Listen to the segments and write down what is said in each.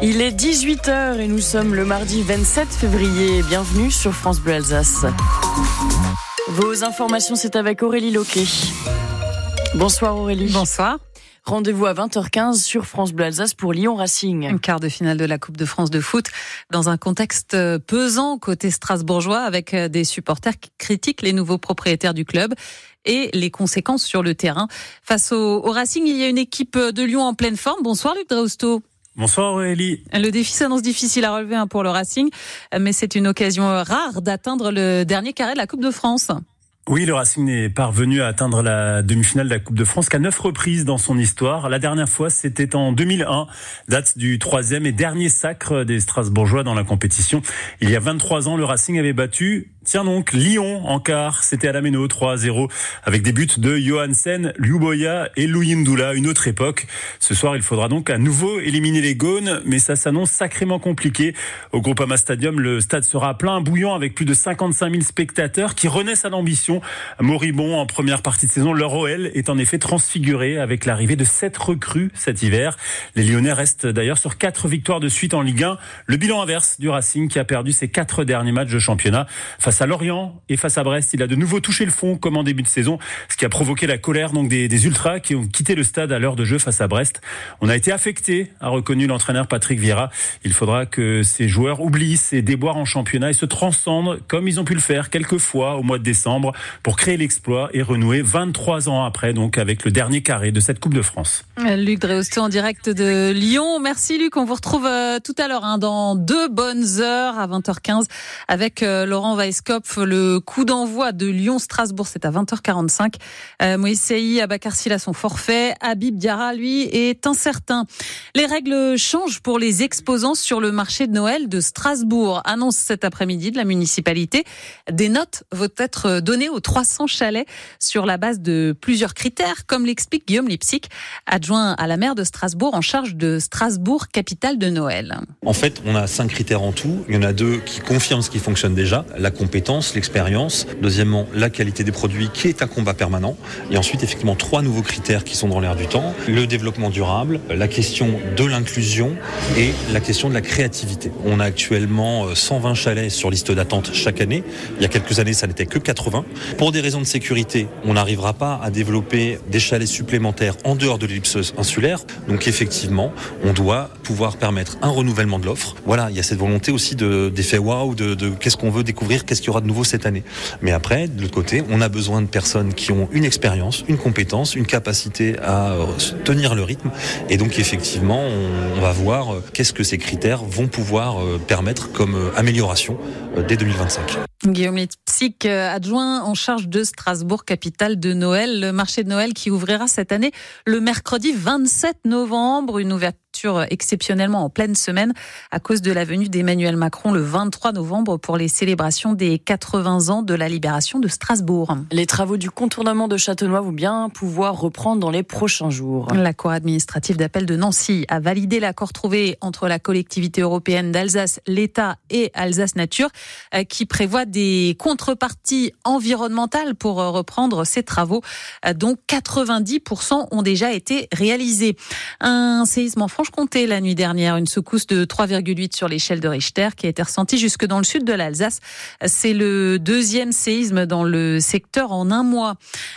Il est 18h et nous sommes le mardi 27 février. Bienvenue sur France Bleu Alsace. Vos informations, c'est avec Aurélie Loquet. Bonsoir Aurélie. Bonsoir. Rendez-vous à 20h15 sur France Bleu Alsace pour Lyon Racing. Un quart de finale de la Coupe de France de foot dans un contexte pesant côté strasbourgeois avec des supporters qui critiquent les nouveaux propriétaires du club et les conséquences sur le terrain. Face au, Racing, il y a une équipe de Lyon en pleine forme. Bonsoir Luc Drausto. Bonsoir Aurélie. Le défi s'annonce difficile à relever hein, pour le Racing, mais c'est une occasion rare d'atteindre le dernier carré de la Coupe de France. Oui, le Racing n'est parvenu à atteindre la demi-finale de la Coupe de France qu'à neuf reprises dans son histoire. La dernière fois, c'était en 2001, date du troisième et dernier sacre des Strasbourgeois dans la compétition. Il y a 23 ans, le Racing avait battu Tiens donc, Lyon en quart, c'était à la Méno 3-0 avec des buts de Johansen, Liuboya et Louindoula, une autre époque. Ce soir, il faudra donc à nouveau éliminer les Gaunes, mais ça s'annonce sacrément compliqué. Au Groupama Stadium, le stade sera plein bouillant avec plus de 55 000 spectateurs qui renaissent à l'ambition. Moribond en première partie de saison, leur OL est en effet transfiguré avec l'arrivée de sept recrues cet hiver. Les Lyonnais restent d'ailleurs sur quatre victoires de suite en Ligue 1. Le bilan inverse du Racing qui a perdu ses quatre derniers matchs de championnat face à Lorient et face à Brest. Il a de nouveau touché le fond comme en début de saison, ce qui a provoqué la colère des ultras qui ont quitté le stade à l'heure de jeu face à Brest. On a été affecté, a reconnu l'entraîneur Patrick Vieira. Il faudra que ces joueurs oublient ces déboires en championnat et se transcendent comme ils ont pu le faire quelques fois au mois de décembre pour créer l'exploit et renouer 23 ans après donc avec le dernier carré de cette Coupe de France. Luc Dréosté en direct de Lyon. Merci Luc, on vous retrouve euh, tout à l'heure hein, dans deux bonnes heures à 20h15 avec euh, Laurent Weisskopf le coup d'envoi de Lyon-Strasbourg, c'est à 20h45. Euh, Moïse son forfait. Habib Diarra, lui, est incertain. Les règles changent pour les exposants sur le marché de Noël de Strasbourg. Annonce cet après-midi de la municipalité. Des notes vont être données aux 300 chalets sur la base de plusieurs critères, comme l'explique Guillaume Lipsic, adjoint à la maire de Strasbourg en charge de Strasbourg, capitale de Noël. En fait, on a cinq critères en tout. Il y en a deux qui confirment ce qui fonctionne déjà. La compétence l'expérience. Deuxièmement, la qualité des produits qui est un combat permanent. Et ensuite, effectivement, trois nouveaux critères qui sont dans l'air du temps. Le développement durable, la question de l'inclusion et la question de la créativité. On a actuellement 120 euh, chalets sur liste d'attente chaque année. Il y a quelques années, ça n'était que 80. Pour des raisons de sécurité, on n'arrivera pas à développer des chalets supplémentaires en dehors de l'ellipseuse insulaire. Donc effectivement, on doit pouvoir permettre un renouvellement de l'offre. Voilà, il y a cette volonté aussi d'effet wow, de, de qu'est-ce qu'on veut découvrir, qu'est-ce y aura de nouveau cette année. Mais après, de l'autre côté, on a besoin de personnes qui ont une expérience, une compétence, une capacité à euh, tenir le rythme. Et donc, effectivement, on, va voir euh, qu'est-ce que ces critères vont pouvoir euh, permettre comme amélioration dès 2025. Guillaume Lipsic, adjoint en charge de Strasbourg, capitale de Noël, le marché de Noël qui ouvrira cette année le mercredi 27 novembre, une ouverture exceptionnellement en pleine semaine à cause de la venue d'Emmanuel Macron le 23 novembre pour les célébrations des 80 ans de la libération de Strasbourg. Les travaux du contournement de Châtenois vont bien pouvoir reprendre dans les prochains jours. La Cour administrative d'appel de Nancy a validé l'accord trouvé entre la collectivité européenne d'Alsace, l'État et Alsace Nature euh, qui prévoit des contreparties environnementales pour euh, reprendre ces travaux euh, dont 90% ont déjà été réalisés. Un séisme en Franche-Comté la nuit dernière, une secousse de 3,8 sur l'échelle de Richter qui a été ressentie jusque dans le sud de l'Alsace. C'est le deuxième séisme dans le secteur en un mois.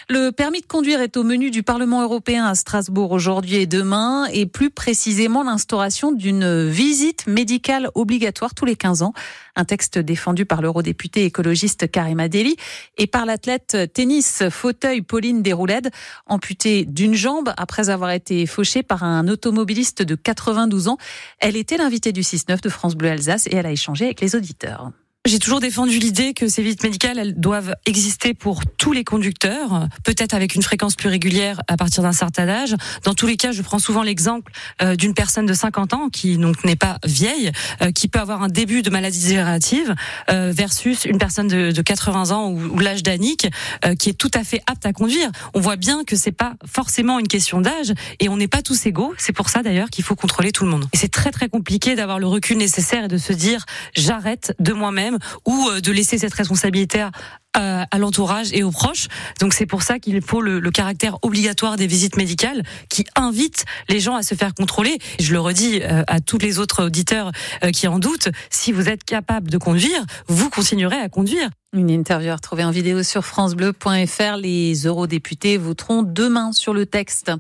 Le permis de conduire est au menu du Parlement européen à Strasbourg aujourd'hui et demain, et plus précisément l'instauration d'une visite médicale obligatoire tous les 15 ans. Un texte défendu par l'eurodéputé écologiste Karim Adeli et par l'athlète tennis fauteuil Pauline Desrouledes, amputée d'une jambe après avoir été fauchée par un automobiliste de 92 ans. Elle était l'invitée du 6-9 de France Bleu Alsace et elle a échangé avec les auditeurs. J'ai toujours défendu l'idée que ces visites médicales, elles doivent exister pour tous les conducteurs, peut-être avec une fréquence plus régulière à partir d'un certain âge. Dans tous les cas, je prends souvent l'exemple euh, d'une personne de 50 ans qui donc n'est pas vieille, euh, qui peut avoir un début de maladie dégénérative, euh, versus une personne de, de 80 ans ou, ou l'âge d'Annick qui est tout à fait apte à conduire. On voit bien que c'est pas forcément une question d'âge et on n'est pas tous égaux. C'est pour ça d'ailleurs qu'il faut contrôler tout le monde. Et c'est très très compliqué d'avoir le recul nécessaire et de se dire j'arrête de moi-même ou euh, de laisser cette responsabilité à, à l'entourage et aux proches. Donc c'est pour ça qu'il faut le, le, caractère obligatoire des visites médicales qui invite les gens à se faire contrôler. Je le redis à tous les autres auditeurs qui en doutent, si vous êtes capable de conduire, vous continuerez à conduire. Une interview à en vidéo sur francebleu.fr. Les eurodéputés voteront demain sur le texte.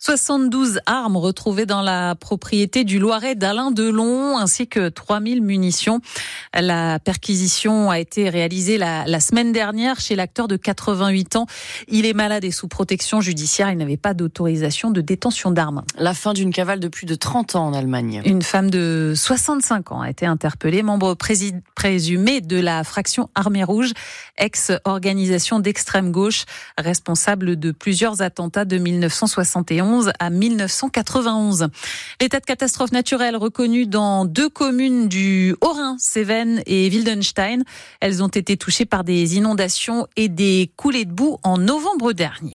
72 armes retrouvées dans la propriété du Loiret d'Alain Delon ainsi que 3000 munitions. La perquisition a été réalisée la, la semaine dernière chez l'acteur de 88 ans. Il est malade et sous protection judiciaire. Il n'avait pas d'autorisation de détention d'armes. La fin d'une cavale de plus de 30 ans en Allemagne. Une femme de 65 ans a été interpellée, membre présumé de la fraction armée Rouge, ex-organisation d'extrême gauche, responsable de plusieurs attentats de 1971 à 1991. L'état de catastrophe naturelle reconnu dans deux communes du Haut-Rhin, Cévennes et Wildenstein. Elles ont été touchées par des inondations et des coulées de boue en novembre dernier.